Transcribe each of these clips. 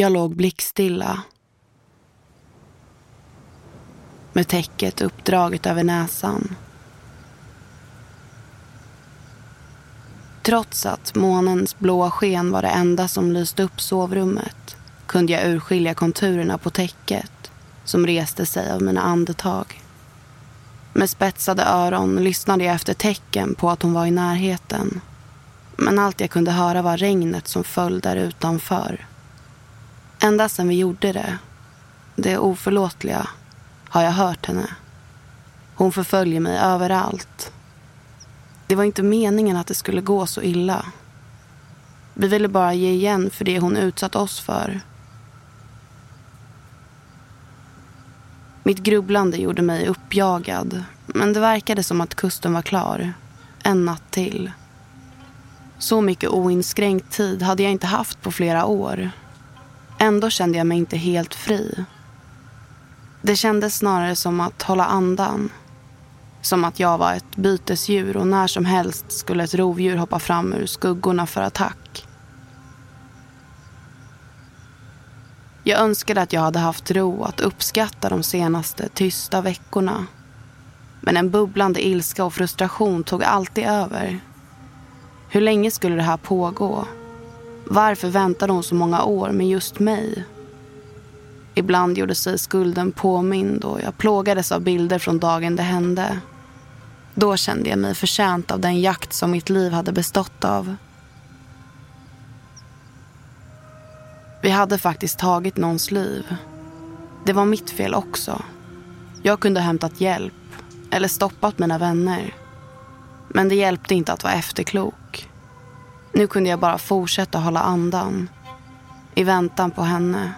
Jag låg blickstilla. Med täcket uppdraget över näsan. Trots att månens blåa sken var det enda som lyste upp sovrummet kunde jag urskilja konturerna på täcket som reste sig av mina andetag. Med spetsade öron lyssnade jag efter tecken på att hon var i närheten. Men allt jag kunde höra var regnet som föll där utanför. Ända sedan vi gjorde det, det oförlåtliga, har jag hört henne. Hon förföljer mig överallt. Det var inte meningen att det skulle gå så illa. Vi ville bara ge igen för det hon utsatt oss för. Mitt grubblande gjorde mig uppjagad. Men det verkade som att kusten var klar. En natt till. Så mycket oinskränkt tid hade jag inte haft på flera år. Ändå kände jag mig inte helt fri. Det kändes snarare som att hålla andan. Som att jag var ett bytesdjur och när som helst skulle ett rovdjur hoppa fram ur skuggorna för attack. Jag önskade att jag hade haft ro att uppskatta de senaste tysta veckorna. Men en bubblande ilska och frustration tog alltid över. Hur länge skulle det här pågå? Varför väntade hon så många år med just mig? Ibland gjorde sig skulden påmind och jag plågades av bilder från dagen det hände. Då kände jag mig förtjänt av den jakt som mitt liv hade bestått av. Vi hade faktiskt tagit någons liv. Det var mitt fel också. Jag kunde ha hämtat hjälp eller stoppat mina vänner. Men det hjälpte inte att vara efterklok. Nu kunde jag bara fortsätta hålla andan. I väntan på henne.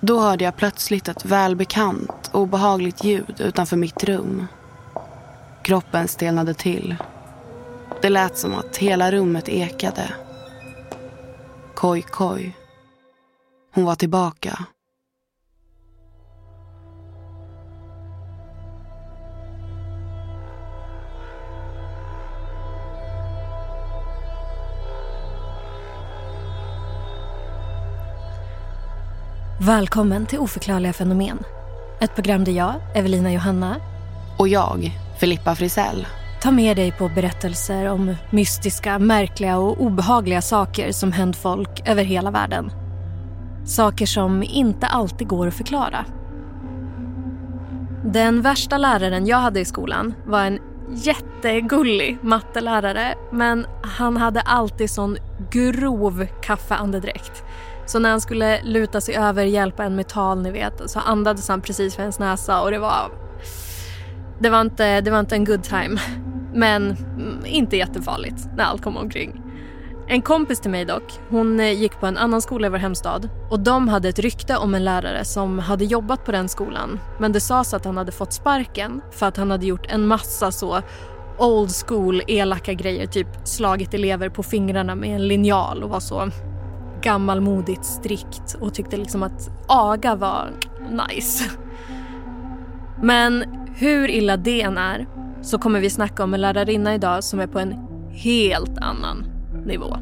Då hörde jag plötsligt ett välbekant, obehagligt ljud utanför mitt rum. Kroppen stelnade till. Det lät som att hela rummet ekade. Koj, koj. Hon var tillbaka. Välkommen till Oförklarliga fenomen. Ett program där jag, Evelina Johanna Och jag, Filippa Frisell. tar med dig på berättelser om mystiska, märkliga och obehagliga saker som hänt folk över hela världen. Saker som inte alltid går att förklara. Den värsta läraren jag hade i skolan var en jättegullig mattelärare men han hade alltid sån grov kaffeandedräkt. Så när han skulle luta sig över, hjälpa en med tal, ni vet, så andades han precis för ens näsa och det var... Det var inte, det var inte en good time. Men mm, inte jättefarligt när allt kom omkring. En kompis till mig dock, hon eh, gick på en annan skola i vår hemstad och de hade ett rykte om en lärare som hade jobbat på den skolan. Men det sades att han hade fått sparken för att han hade gjort en massa så old school elaka grejer. Typ slagit elever på fingrarna med en linjal och var så gammalmodigt strikt och tyckte liksom att aga var nice. Men hur illa det än är så kommer vi snacka om en lärarinna idag som är på en helt annan nivå.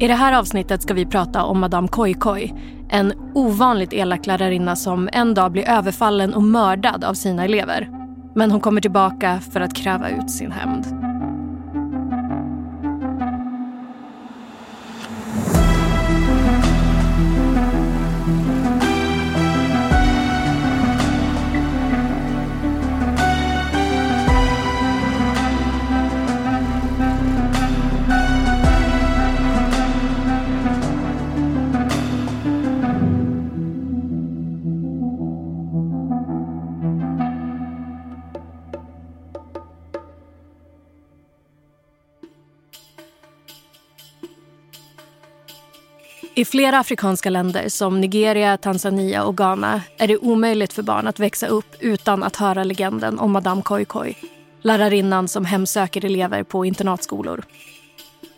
I det här avsnittet ska vi prata om Madame Koikoi. En ovanligt elak lärarinna som en dag blir överfallen och mördad av sina elever. Men hon kommer tillbaka för att kräva ut sin hämnd. I flera afrikanska länder som Nigeria, Tanzania och Ghana är det omöjligt för barn att växa upp utan att höra legenden om Madame Koikoi. Lärarinnan som hemsöker elever på internatskolor.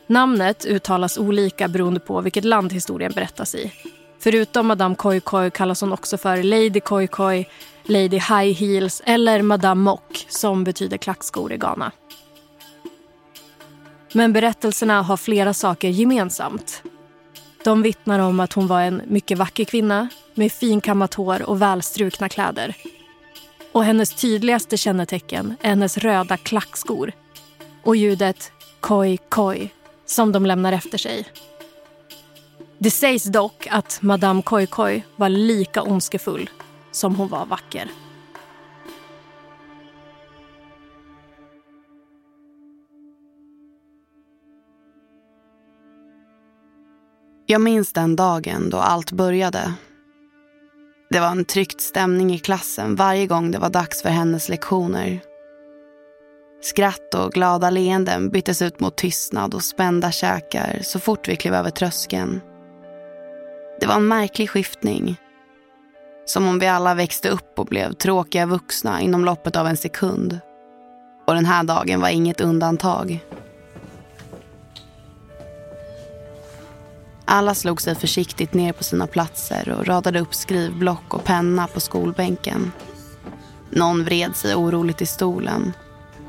Namnet uttalas olika beroende på vilket land historien berättas i. Förutom Madame Koikoi kallas hon också för Lady Koikoi, Lady High Heels eller Madame Mock som betyder klackskor i Ghana. Men berättelserna har flera saker gemensamt. De vittnar om att hon var en mycket vacker kvinna med finkammat hår och välstrukna kläder. Och hennes tydligaste kännetecken är hennes röda klackskor och ljudet koi koi som de lämnar efter sig. Det sägs dock att Madame Koi Koi var lika ondskefull som hon var vacker. Jag minns den dagen då allt började. Det var en tryckt stämning i klassen varje gång det var dags för hennes lektioner. Skratt och glada leenden byttes ut mot tystnad och spända käkar så fort vi klev över tröskeln. Det var en märklig skiftning. Som om vi alla växte upp och blev tråkiga vuxna inom loppet av en sekund. Och den här dagen var inget undantag. Alla slog sig försiktigt ner på sina platser och radade upp skrivblock och penna på skolbänken. Någon vred sig oroligt i stolen.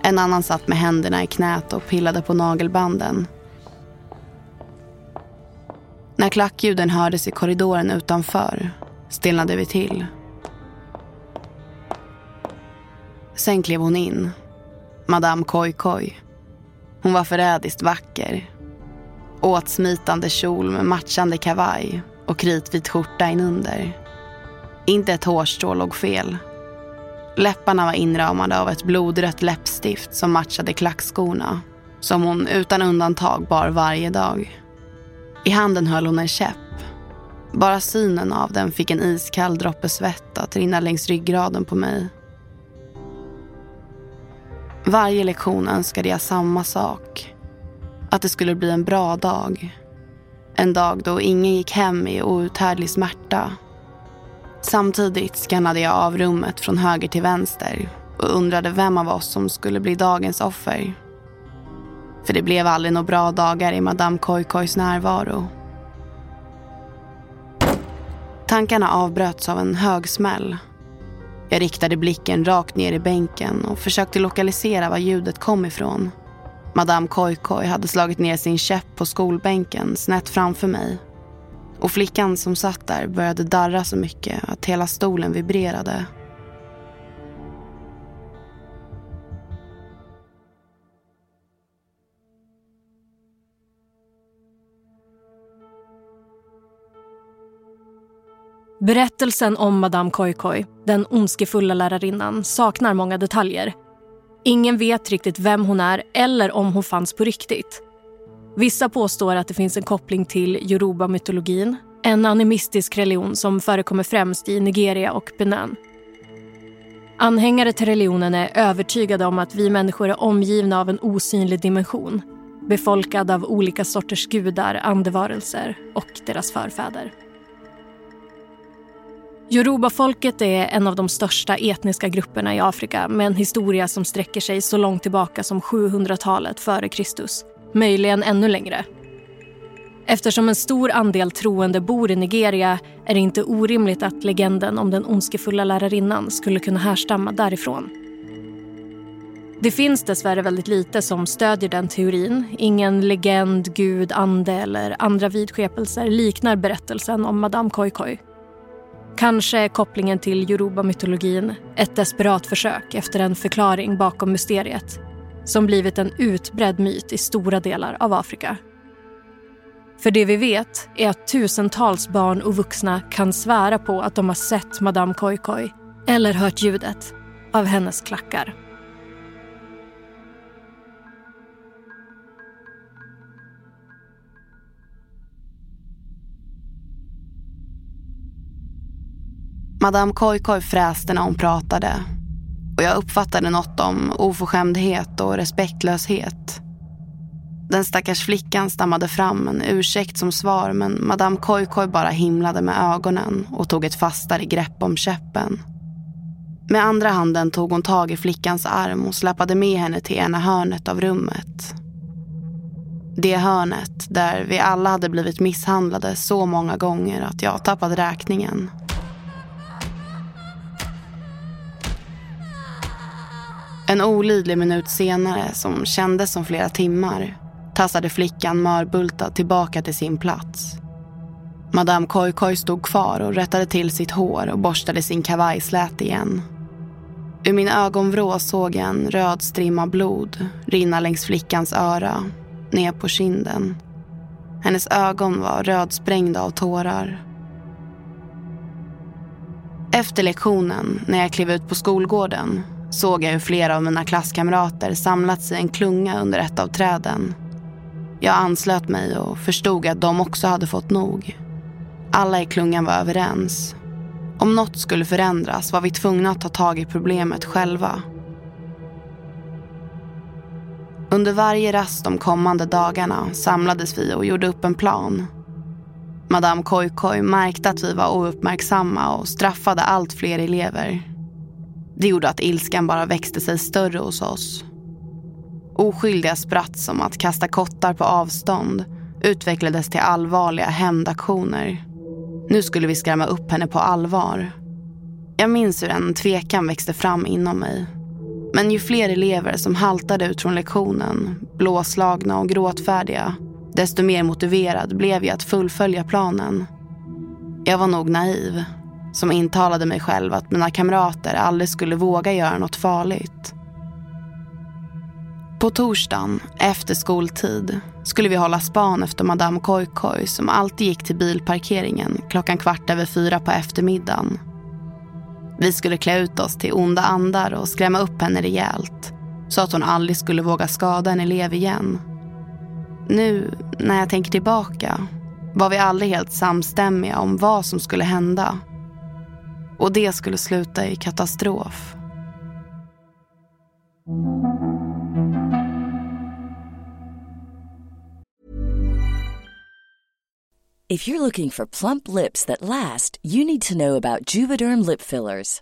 En annan satt med händerna i knät och pillade på nagelbanden. När klackljuden hördes i korridoren utanför stelnade vi till. Sen klev hon in. Madame Koi Koi. Hon var förrädiskt vacker Åtsmitande kjol med matchande kavaj och kritvit skjorta inunder. Inte ett hårstrå låg fel. Läpparna var inramade av ett blodrött läppstift som matchade klackskorna som hon utan undantag bar varje dag. I handen höll hon en käpp. Bara synen av den fick en iskall droppe svett att rinna längs ryggraden på mig. Varje lektion önskade jag samma sak. Att det skulle bli en bra dag. En dag då ingen gick hem i outhärdlig smärta. Samtidigt skannade jag av rummet från höger till vänster och undrade vem av oss som skulle bli dagens offer. För det blev aldrig några bra dagar i Madame Koikois närvaro. Tankarna avbröts av en hög smäll. Jag riktade blicken rakt ner i bänken och försökte lokalisera var ljudet kom ifrån. Madame Koikoi hade slagit ner sin käpp på skolbänken snett framför mig. Och flickan som satt där började darra så mycket att hela stolen vibrerade. Berättelsen om Madame Koikoi, den ondskefulla lärarinnan, saknar många detaljer Ingen vet riktigt vem hon är eller om hon fanns på riktigt. Vissa påstår att det finns en koppling till Yoruba-mytologin en animistisk religion som förekommer främst i Nigeria och Benin. Anhängare till religionen är övertygade om att vi människor är omgivna av en osynlig dimension befolkad av olika sorters gudar, andevarelser och deras förfäder. Yoruba-folket är en av de största etniska grupperna i Afrika med en historia som sträcker sig så långt tillbaka som 700-talet före Kristus. Möjligen ännu längre. Eftersom en stor andel troende bor i Nigeria är det inte orimligt att legenden om den ondskefulla lärarinnan skulle kunna härstamma därifrån. Det finns dessvärre väldigt lite som stödjer den teorin. Ingen legend, gud, ande eller andra vidskepelser liknar berättelsen om Madame Koikoi. Kanske är kopplingen till Yoruba-mytologin ett desperat försök efter en förklaring bakom mysteriet som blivit en utbredd myt i stora delar av Afrika. För det vi vet är att tusentals barn och vuxna kan svära på att de har sett Madame Koikoi eller hört ljudet av hennes klackar. Madame Koikoi fräste när hon pratade och jag uppfattade något om oförskämdhet och respektlöshet. Den stackars flickan stammade fram en ursäkt som svar men Madame Koikoi bara himlade med ögonen och tog ett fastare grepp om käppen. Med andra handen tog hon tag i flickans arm och släpade med henne till ena hörnet av rummet. Det hörnet där vi alla hade blivit misshandlade så många gånger att jag tappade räkningen. En olidlig minut senare, som kändes som flera timmar, tassade flickan mörbultad tillbaka till sin plats. Madame Koikoi stod kvar och rättade till sitt hår och borstade sin kavajslät igen. Ur min ögonvrå såg jag en röd strimma blod rinna längs flickans öra, ner på kinden. Hennes ögon var rödsprängda av tårar. Efter lektionen, när jag klev ut på skolgården, såg jag hur flera av mina klasskamrater samlats i en klunga under ett av träden. Jag anslöt mig och förstod att de också hade fått nog. Alla i klungan var överens. Om något skulle förändras var vi tvungna att ta tag i problemet själva. Under varje rast de kommande dagarna samlades vi och gjorde upp en plan. Madame Koikoi märkte att vi var ouppmärksamma och straffade allt fler elever. Det gjorde att ilskan bara växte sig större hos oss. Oskyldiga spratt som att kasta kottar på avstånd utvecklades till allvarliga hämndaktioner. Nu skulle vi skrämma upp henne på allvar. Jag minns hur en tvekan växte fram inom mig. Men ju fler elever som haltade ut från lektionen, blåslagna och gråtfärdiga, desto mer motiverad blev jag att fullfölja planen. Jag var nog naiv, som intalade mig själv att mina kamrater aldrig skulle våga göra något farligt. På torsdagen, efter skoltid, skulle vi hålla span efter Madame Koikoi som alltid gick till bilparkeringen klockan kvart över fyra på eftermiddagen. Vi skulle klä ut oss till onda andar och skrämma upp henne rejält så att hon aldrig skulle våga skada en elev igen. Nu, när jag tänker tillbaka, var vi aldrig helt samstämmiga om vad som skulle hända. Och det skulle sluta i katastrof. If you're looking for plump lips that last, you need to know about Juvederm lip fillers.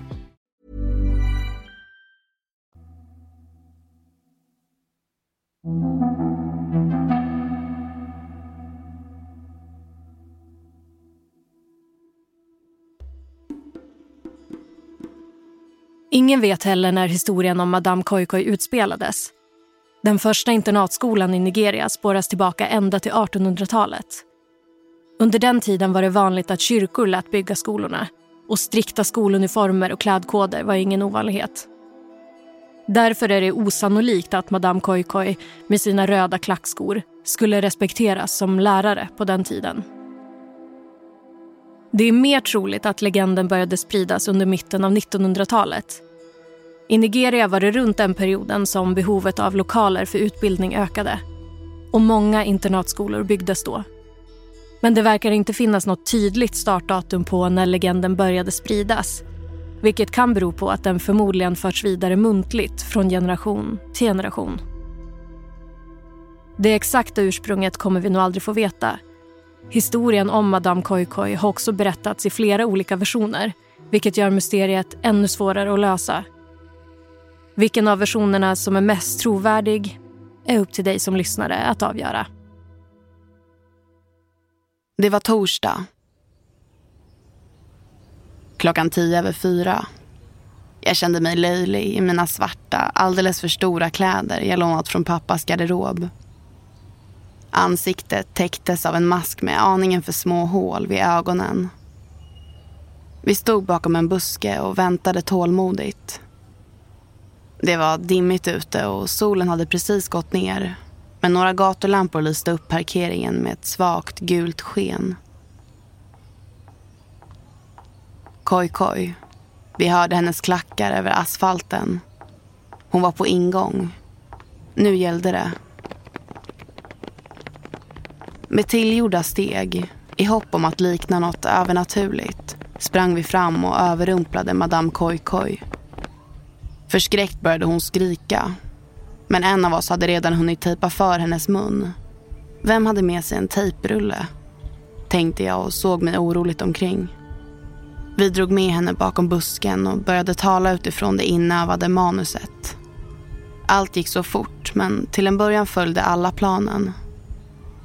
Ingen vet heller när historien om Madame Koikoi utspelades. Den första internatskolan i Nigeria spåras tillbaka ända till 1800-talet. Under den tiden var det vanligt att kyrkor lät bygga skolorna och strikta skoluniformer och klädkoder var ingen ovanlighet. Därför är det osannolikt att Madame Koikoi med sina röda klackskor skulle respekteras som lärare på den tiden. Det är mer troligt att legenden började spridas under mitten av 1900-talet. I Nigeria var det runt den perioden som behovet av lokaler för utbildning ökade. Och många internatskolor byggdes då. Men det verkar inte finnas något tydligt startdatum på när legenden började spridas. Vilket kan bero på att den förmodligen förts vidare muntligt från generation till generation. Det exakta ursprunget kommer vi nog aldrig få veta. Historien om Madame Koikoi har också berättats i flera olika versioner vilket gör mysteriet ännu svårare att lösa. Vilken av versionerna som är mest trovärdig är upp till dig som lyssnare att avgöra. Det var torsdag. Klockan tio över fyra. Jag kände mig löjlig i mina svarta, alldeles för stora kläder jag lånat från pappas garderob. Ansiktet täcktes av en mask med aningen för små hål vid ögonen. Vi stod bakom en buske och väntade tålmodigt. Det var dimmigt ute och solen hade precis gått ner. Men några gatulampor lyste upp parkeringen med ett svagt gult sken. Koj, koj. Vi hörde hennes klackar över asfalten. Hon var på ingång. Nu gällde det. Med tillgjorda steg, i hopp om att likna något övernaturligt, sprang vi fram och överrumplade Madame Koi Koi. Förskräckt började hon skrika. Men en av oss hade redan hunnit tejpa för hennes mun. Vem hade med sig en tejprulle? Tänkte jag och såg mig oroligt omkring. Vi drog med henne bakom busken och började tala utifrån det inövade manuset. Allt gick så fort, men till en början följde alla planen.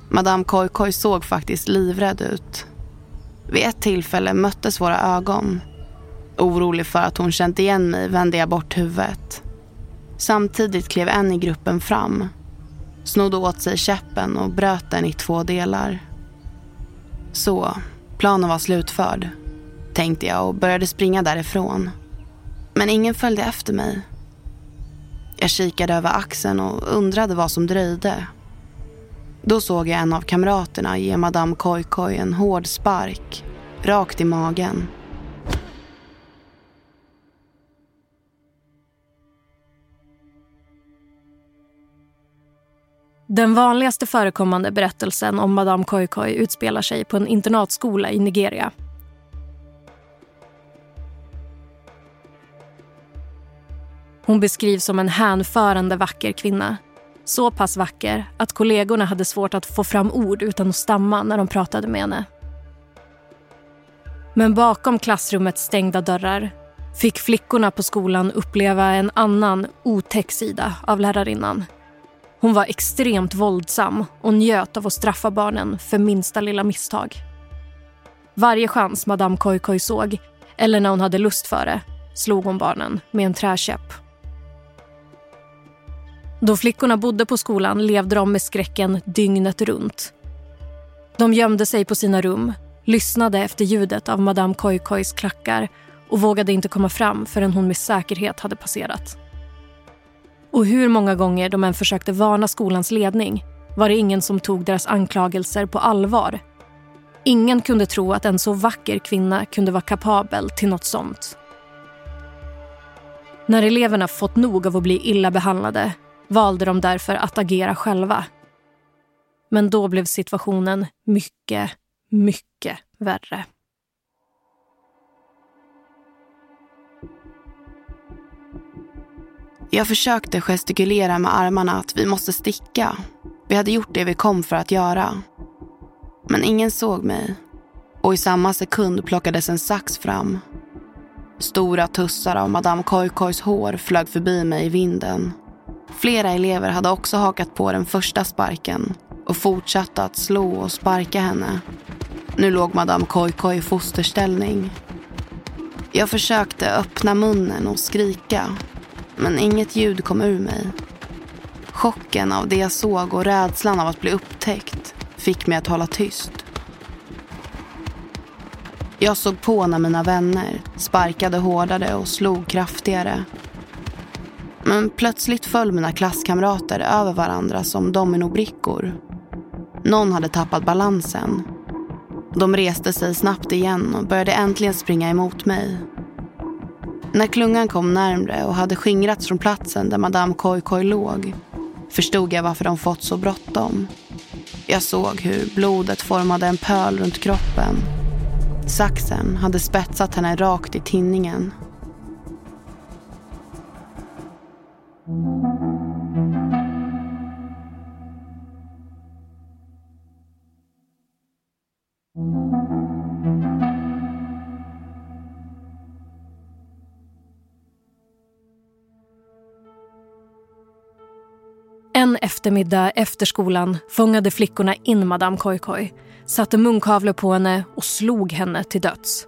Madame Koikoi såg faktiskt livrädd ut. Vid ett tillfälle möttes våra ögon. Orolig för att hon känt igen mig vände jag bort huvudet. Samtidigt klev en i gruppen fram, snodde åt sig käppen och bröt den i två delar. Så, planen var slutförd, tänkte jag och började springa därifrån. Men ingen följde efter mig. Jag kikade över axeln och undrade vad som dröjde. Då såg jag en av kamraterna ge Madame Koikoi en hård spark, rakt i magen. Den vanligaste förekommande berättelsen om Madame Koikoi utspelar sig på en internatskola i Nigeria. Hon beskrivs som en hänförande vacker kvinna. Så pass vacker att kollegorna hade svårt att få fram ord utan att stamma när de pratade med henne. Men bakom klassrummets stängda dörrar fick flickorna på skolan uppleva en annan otäck sida av lärarinnan. Hon var extremt våldsam och njöt av att straffa barnen för minsta lilla misstag. Varje chans Madame Koi såg, eller när hon hade lust för det, slog hon barnen med en träkäpp. Då flickorna bodde på skolan levde de med skräcken dygnet runt. De gömde sig på sina rum, lyssnade efter ljudet av Madame Koikois klackar och vågade inte komma fram förrän hon med säkerhet hade passerat. Och hur många gånger de än försökte varna skolans ledning var det ingen som tog deras anklagelser på allvar. Ingen kunde tro att en så vacker kvinna kunde vara kapabel till något sånt. När eleverna fått nog av att bli illa behandlade valde de därför att agera själva. Men då blev situationen mycket, mycket värre. Jag försökte gestikulera med armarna att vi måste sticka. Vi hade gjort det vi kom för att göra. Men ingen såg mig. Och i samma sekund plockades en sax fram. Stora tussar av Madame Koikois hår flög förbi mig i vinden. Flera elever hade också hakat på den första sparken och fortsatte att slå och sparka henne. Nu låg Madame Koiko i fosterställning. Jag försökte öppna munnen och skrika, men inget ljud kom ur mig. Chocken av det jag såg och rädslan av att bli upptäckt fick mig att hålla tyst. Jag såg på när mina vänner sparkade hårdare och slog kraftigare. Men plötsligt föll mina klasskamrater över varandra som dominobrickor. Någon hade tappat balansen. De reste sig snabbt igen och började äntligen springa emot mig. När klungan kom närmre och hade skingrats från platsen där Madame Koikoi låg förstod jag varför de fått så bråttom. Jag såg hur blodet formade en pöl runt kroppen. Saxen hade spetsat henne rakt i tinningen. Eftermiddag efter skolan fångade flickorna in Madame Koikoi, satte munkavle på henne och slog henne till döds.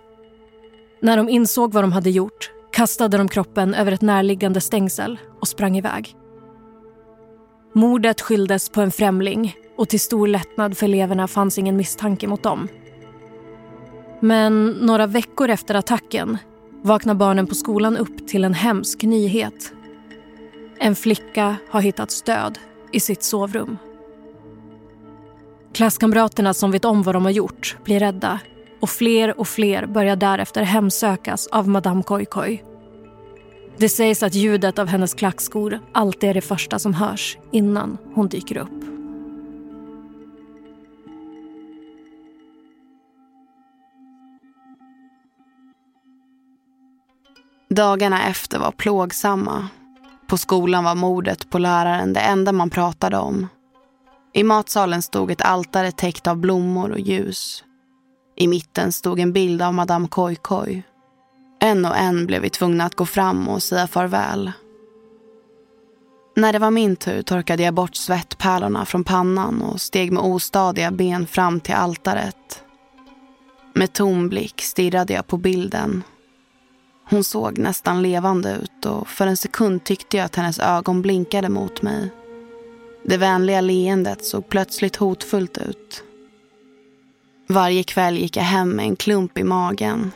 När de insåg vad de hade gjort kastade de kroppen över ett närliggande stängsel och sprang iväg. Mordet skylldes på en främling och till stor lättnad för eleverna fanns ingen misstanke mot dem. Men några veckor efter attacken vaknar barnen på skolan upp till en hemsk nyhet. En flicka har hittats död i sitt sovrum. Klasskamraterna som vet om vad de har gjort blir rädda och fler och fler börjar därefter hemsökas av Madame Koikoi. Det sägs att ljudet av hennes klackskor alltid är det första som hörs innan hon dyker upp. Dagarna efter var plågsamma. På skolan var mordet på läraren det enda man pratade om. I matsalen stod ett altare täckt av blommor och ljus. I mitten stod en bild av Madame Koikoi. En och en blev vi tvungna att gå fram och säga farväl. När det var min tur torkade jag bort svettpärlorna från pannan och steg med ostadiga ben fram till altaret. Med tom blick stirrade jag på bilden. Hon såg nästan levande ut och för en sekund tyckte jag att hennes ögon blinkade mot mig. Det vänliga leendet såg plötsligt hotfullt ut. Varje kväll gick jag hem med en klump i magen.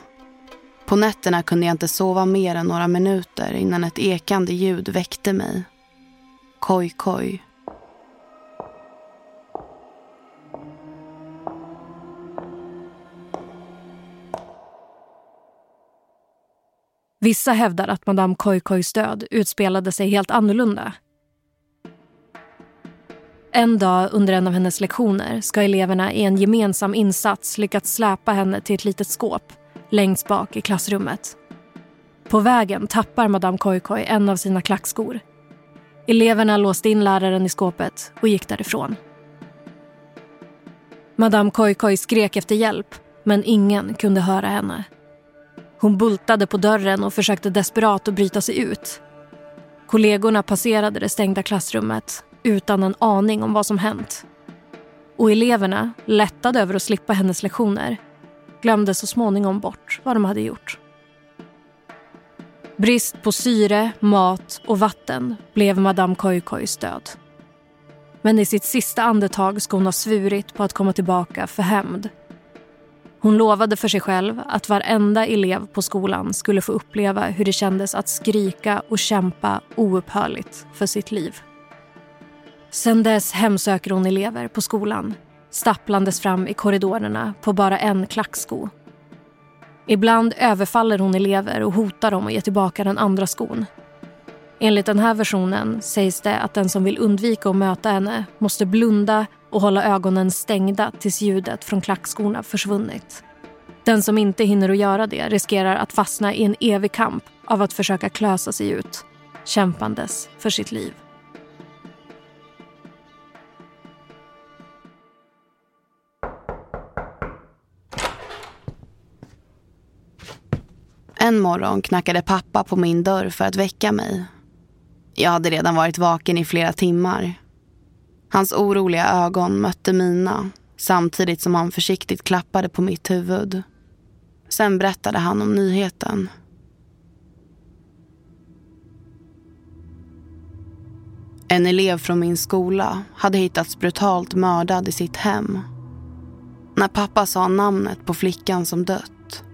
På nätterna kunde jag inte sova mer än några minuter innan ett ekande ljud väckte mig. Koj, koj. Vissa hävdar att Madame Koikois död utspelade sig helt annorlunda. En dag under en av hennes lektioner ska eleverna i en gemensam insats lyckats släpa henne till ett litet skåp längst bak i klassrummet. På vägen tappar Madame Koikoi en av sina klackskor. Eleverna låste in läraren i skåpet och gick därifrån. Madame Koikoi skrek efter hjälp, men ingen kunde höra henne. Hon bultade på dörren och försökte desperat att bryta sig ut. Kollegorna passerade det stängda klassrummet utan en aning om vad som hänt. Och eleverna, lättade över att slippa hennes lektioner, glömde så småningom bort vad de hade gjort. Brist på syre, mat och vatten blev Madame Koikois död. Men i sitt sista andetag ska hon ha svurit på att komma tillbaka för hämnd. Hon lovade för sig själv att varenda elev på skolan skulle få uppleva hur det kändes att skrika och kämpa oupphörligt för sitt liv. Sen dess hemsöker hon elever på skolan stapplandes fram i korridorerna på bara en klacksko. Ibland överfaller hon elever och hotar dem att ge tillbaka den andra skon. Enligt den här versionen sägs det att den som vill undvika att möta henne måste blunda och hålla ögonen stängda tills ljudet från klackskorna försvunnit. Den som inte hinner att göra det riskerar att fastna i en evig kamp av att försöka klösa sig ut, kämpandes för sitt liv. En morgon knackade pappa på min dörr för att väcka mig. Jag hade redan varit vaken i flera timmar. Hans oroliga ögon mötte mina samtidigt som han försiktigt klappade på mitt huvud. Sen berättade han om nyheten. En elev från min skola hade hittats brutalt mördad i sitt hem. När pappa sa namnet på flickan som dött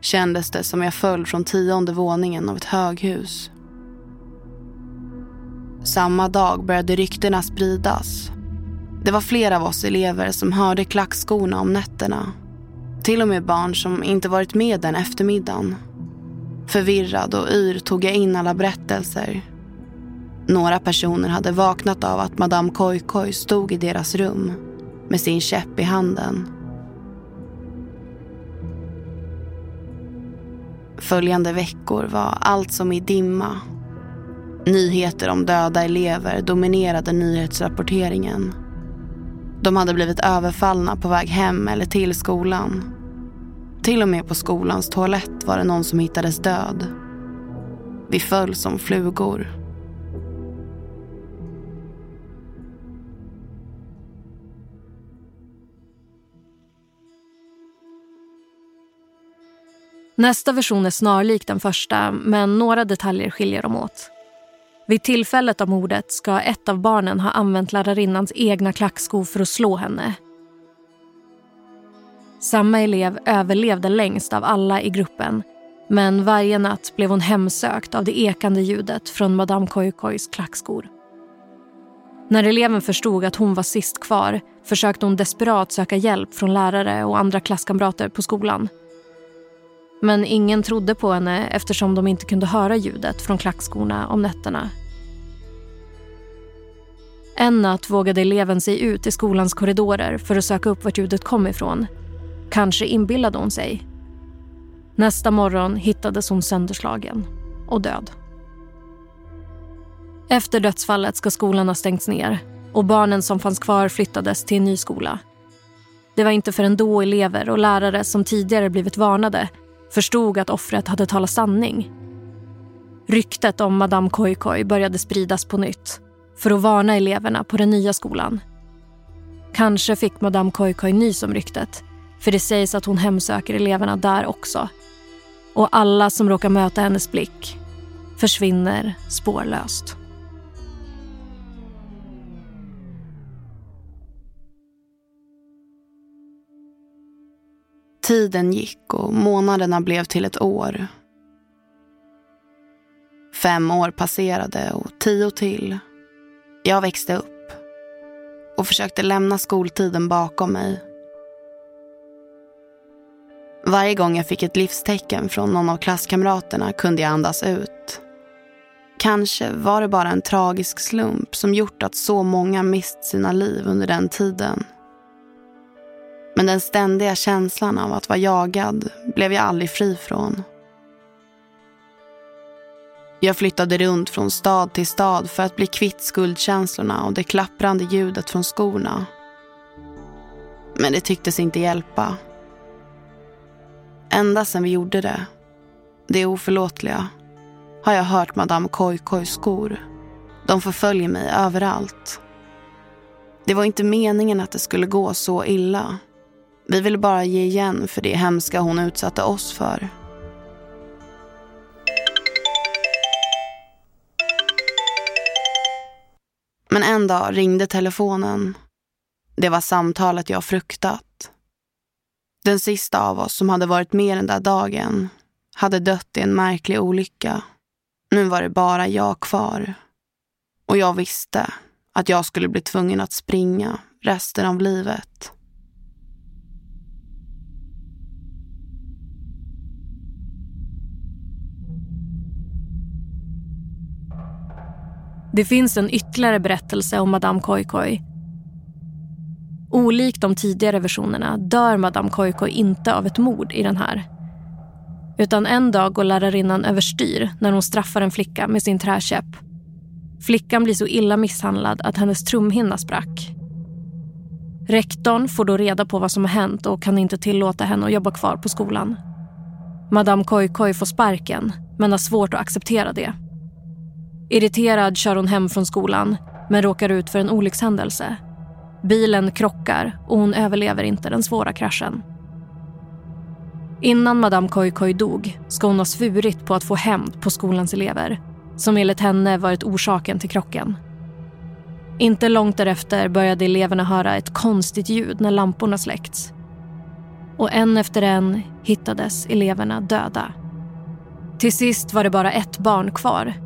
kändes det som jag föll från tionde våningen av ett höghus. Samma dag började ryktena spridas. Det var flera av oss elever som hörde klackskorna om nätterna. Till och med barn som inte varit med den eftermiddagen. Förvirrad och yr tog jag in alla berättelser. Några personer hade vaknat av att Madame Koikoi stod i deras rum med sin käpp i handen. Följande veckor var allt som i dimma. Nyheter om döda elever dominerade nyhetsrapporteringen. De hade blivit överfallna på väg hem eller till skolan. Till och med på skolans toalett var det någon som hittades död. Vi föll som flugor. Nästa version är snarlik den första, men några detaljer skiljer dem åt. Vid tillfället av mordet ska ett av barnen ha använt lärarinnans egna klackskor för att slå henne. Samma elev överlevde längst av alla i gruppen men varje natt blev hon hemsökt av det ekande ljudet från Madame Koikois klackskor. När eleven förstod att hon var sist kvar försökte hon desperat söka hjälp från lärare och andra klasskamrater på skolan. Men ingen trodde på henne eftersom de inte kunde höra ljudet från klackskorna om nätterna. En natt vågade eleven sig ut i skolans korridorer för att söka upp vart ljudet kom ifrån. Kanske inbillade hon sig. Nästa morgon hittades hon sönderslagen och död. Efter dödsfallet ska skolan ha stängts ner och barnen som fanns kvar flyttades till en ny skola. Det var inte förrän då elever och lärare som tidigare blivit varnade förstod att offret hade talat sanning. Ryktet om Madame Koikoi började spridas på nytt för att varna eleverna på den nya skolan. Kanske fick Madame Koikoi nys om ryktet för det sägs att hon hemsöker eleverna där också. Och alla som råkar möta hennes blick försvinner spårlöst. Tiden gick och månaderna blev till ett år. Fem år passerade och tio till. Jag växte upp och försökte lämna skoltiden bakom mig. Varje gång jag fick ett livstecken från någon av klasskamraterna kunde jag andas ut. Kanske var det bara en tragisk slump som gjort att så många mist sina liv under den tiden. Men den ständiga känslan av att vara jagad blev jag aldrig fri från. Jag flyttade runt från stad till stad för att bli kvitt skuldkänslorna och det klapprande ljudet från skorna. Men det tycktes inte hjälpa. Ända sedan vi gjorde det, det oförlåtliga, har jag hört Madame Koikois skor. De förföljer mig överallt. Det var inte meningen att det skulle gå så illa. Vi ville bara ge igen för det hemska hon utsatte oss för. Men en dag ringde telefonen. Det var samtalet jag fruktat. Den sista av oss som hade varit med den där dagen hade dött i en märklig olycka. Nu var det bara jag kvar. Och jag visste att jag skulle bli tvungen att springa resten av livet. Det finns en ytterligare berättelse om Madame Koikoi. Olikt de tidigare versionerna dör Madame Koikoi inte av ett mord i den här. Utan en dag går lärarinnan överstyr när hon straffar en flicka med sin träkäpp. Flickan blir så illa misshandlad att hennes trumhinna sprack. Rektorn får då reda på vad som har hänt och kan inte tillåta henne att jobba kvar på skolan. Madame Koikoi får sparken, men har svårt att acceptera det. Irriterad kör hon hem från skolan, men råkar ut för en olyckshändelse. Bilen krockar och hon överlever inte den svåra kraschen. Innan Madame Koikoi dog ska hon ha svurit på att få hämnd på skolans elever som enligt henne varit orsaken till krocken. Inte långt därefter började eleverna höra ett konstigt ljud när lamporna släckts. Och en efter en hittades eleverna döda. Till sist var det bara ett barn kvar.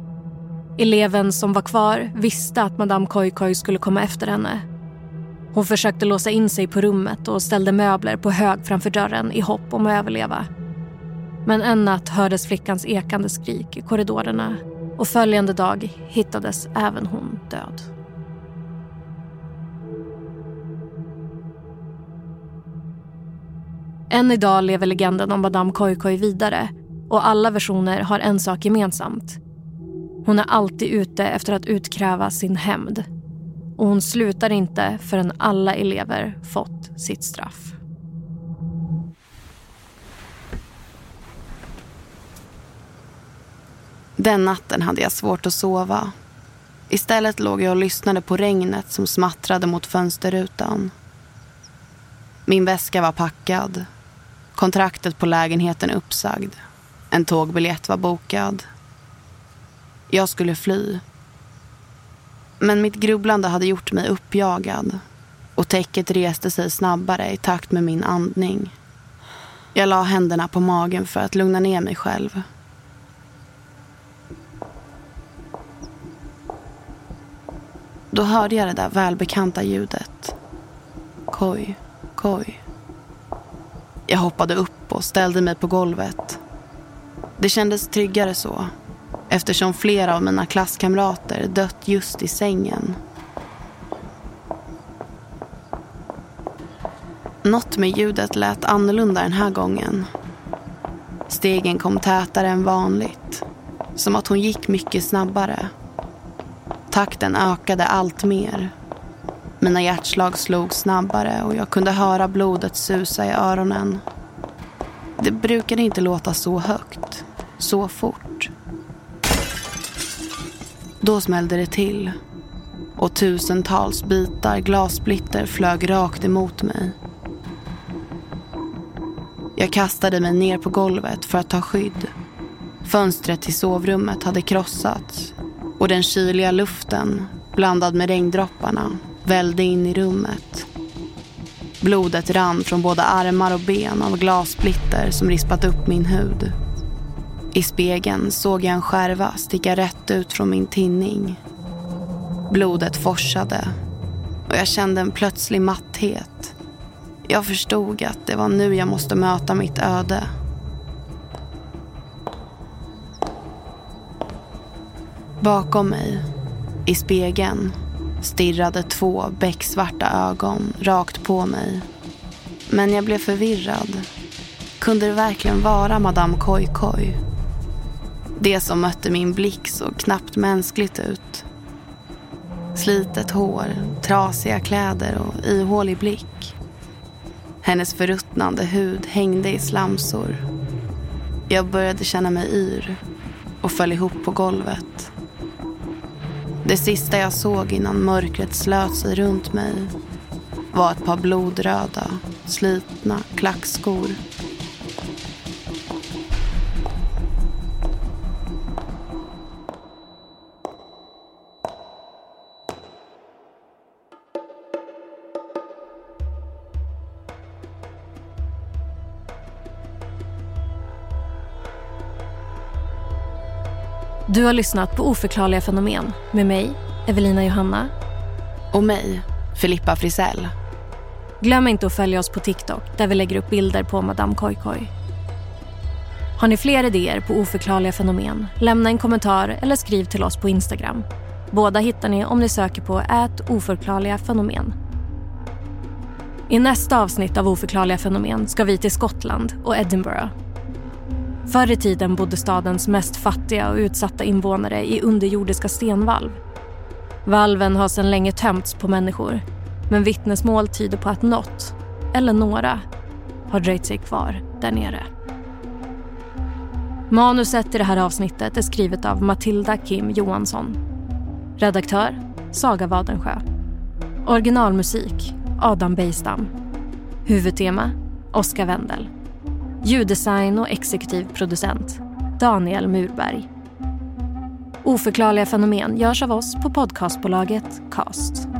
Eleven som var kvar visste att Madame Koikoi skulle komma efter henne. Hon försökte låsa in sig på rummet och ställde möbler på hög framför dörren i hopp om att överleva. Men en natt hördes flickans ekande skrik i korridorerna och följande dag hittades även hon död. Än idag lever legenden om Madame Koikoi vidare och alla versioner har en sak gemensamt. Hon är alltid ute efter att utkräva sin hämnd. Och hon slutar inte förrän alla elever fått sitt straff. Den natten hade jag svårt att sova. Istället låg jag och lyssnade på regnet som smattrade mot fönsterrutan. Min väska var packad. Kontraktet på lägenheten uppsagd. En tågbiljett var bokad. Jag skulle fly. Men mitt grubblande hade gjort mig uppjagad och täcket reste sig snabbare i takt med min andning. Jag la händerna på magen för att lugna ner mig själv. Då hörde jag det där välbekanta ljudet. Koj, koj. Jag hoppade upp och ställde mig på golvet. Det kändes tryggare så eftersom flera av mina klasskamrater dött just i sängen. Något med ljudet lät annorlunda den här gången. Stegen kom tätare än vanligt. Som att hon gick mycket snabbare. Takten ökade allt mer. Mina hjärtslag slog snabbare och jag kunde höra blodet susa i öronen. Det brukade inte låta så högt, så fort. Då smällde det till och tusentals bitar glassplitter flög rakt emot mig. Jag kastade mig ner på golvet för att ta skydd. Fönstret till sovrummet hade krossats och den kyliga luften, blandad med regndropparna, vällde in i rummet. Blodet rann från både armar och ben av glassplitter som rispat upp min hud. I spegeln såg jag en skärva sticka rätt ut från min tinning. Blodet forsade och jag kände en plötslig matthet. Jag förstod att det var nu jag måste möta mitt öde. Bakom mig, i spegeln, stirrade två becksvarta ögon rakt på mig. Men jag blev förvirrad. Kunde det verkligen vara Madame Koi-Koi? Det som mötte min blick såg knappt mänskligt ut. Slitet hår, trasiga kläder och ihålig blick. Hennes förruttnande hud hängde i slamsor. Jag började känna mig yr och föll ihop på golvet. Det sista jag såg innan mörkret slöt sig runt mig var ett par blodröda, slitna klackskor Du har lyssnat på Oförklarliga fenomen med mig, Evelina Johanna. Och mig, Filippa Frisell. Glöm inte att följa oss på TikTok där vi lägger upp bilder på Madame Koikoi. Har ni fler idéer på oförklarliga fenomen? Lämna en kommentar eller skriv till oss på Instagram. Båda hittar ni om ni söker på ät oförklarliga fenomen. I nästa avsnitt av Oförklarliga fenomen ska vi till Skottland och Edinburgh. Förr i tiden bodde stadens mest fattiga och utsatta invånare i underjordiska stenvalv. Valven har sedan länge tömts på människor men vittnesmål tyder på att något, eller några, har dröjt sig kvar där nere. Manuset i det här avsnittet är skrivet av Matilda Kim Johansson. Redaktör Saga Wadensjö. Originalmusik Adam Bejstam. Huvudtema Oskar Wendel. Ljuddesign och exekutiv producent Daniel Murberg. Oförklarliga fenomen görs av oss på podcastbolaget Cast.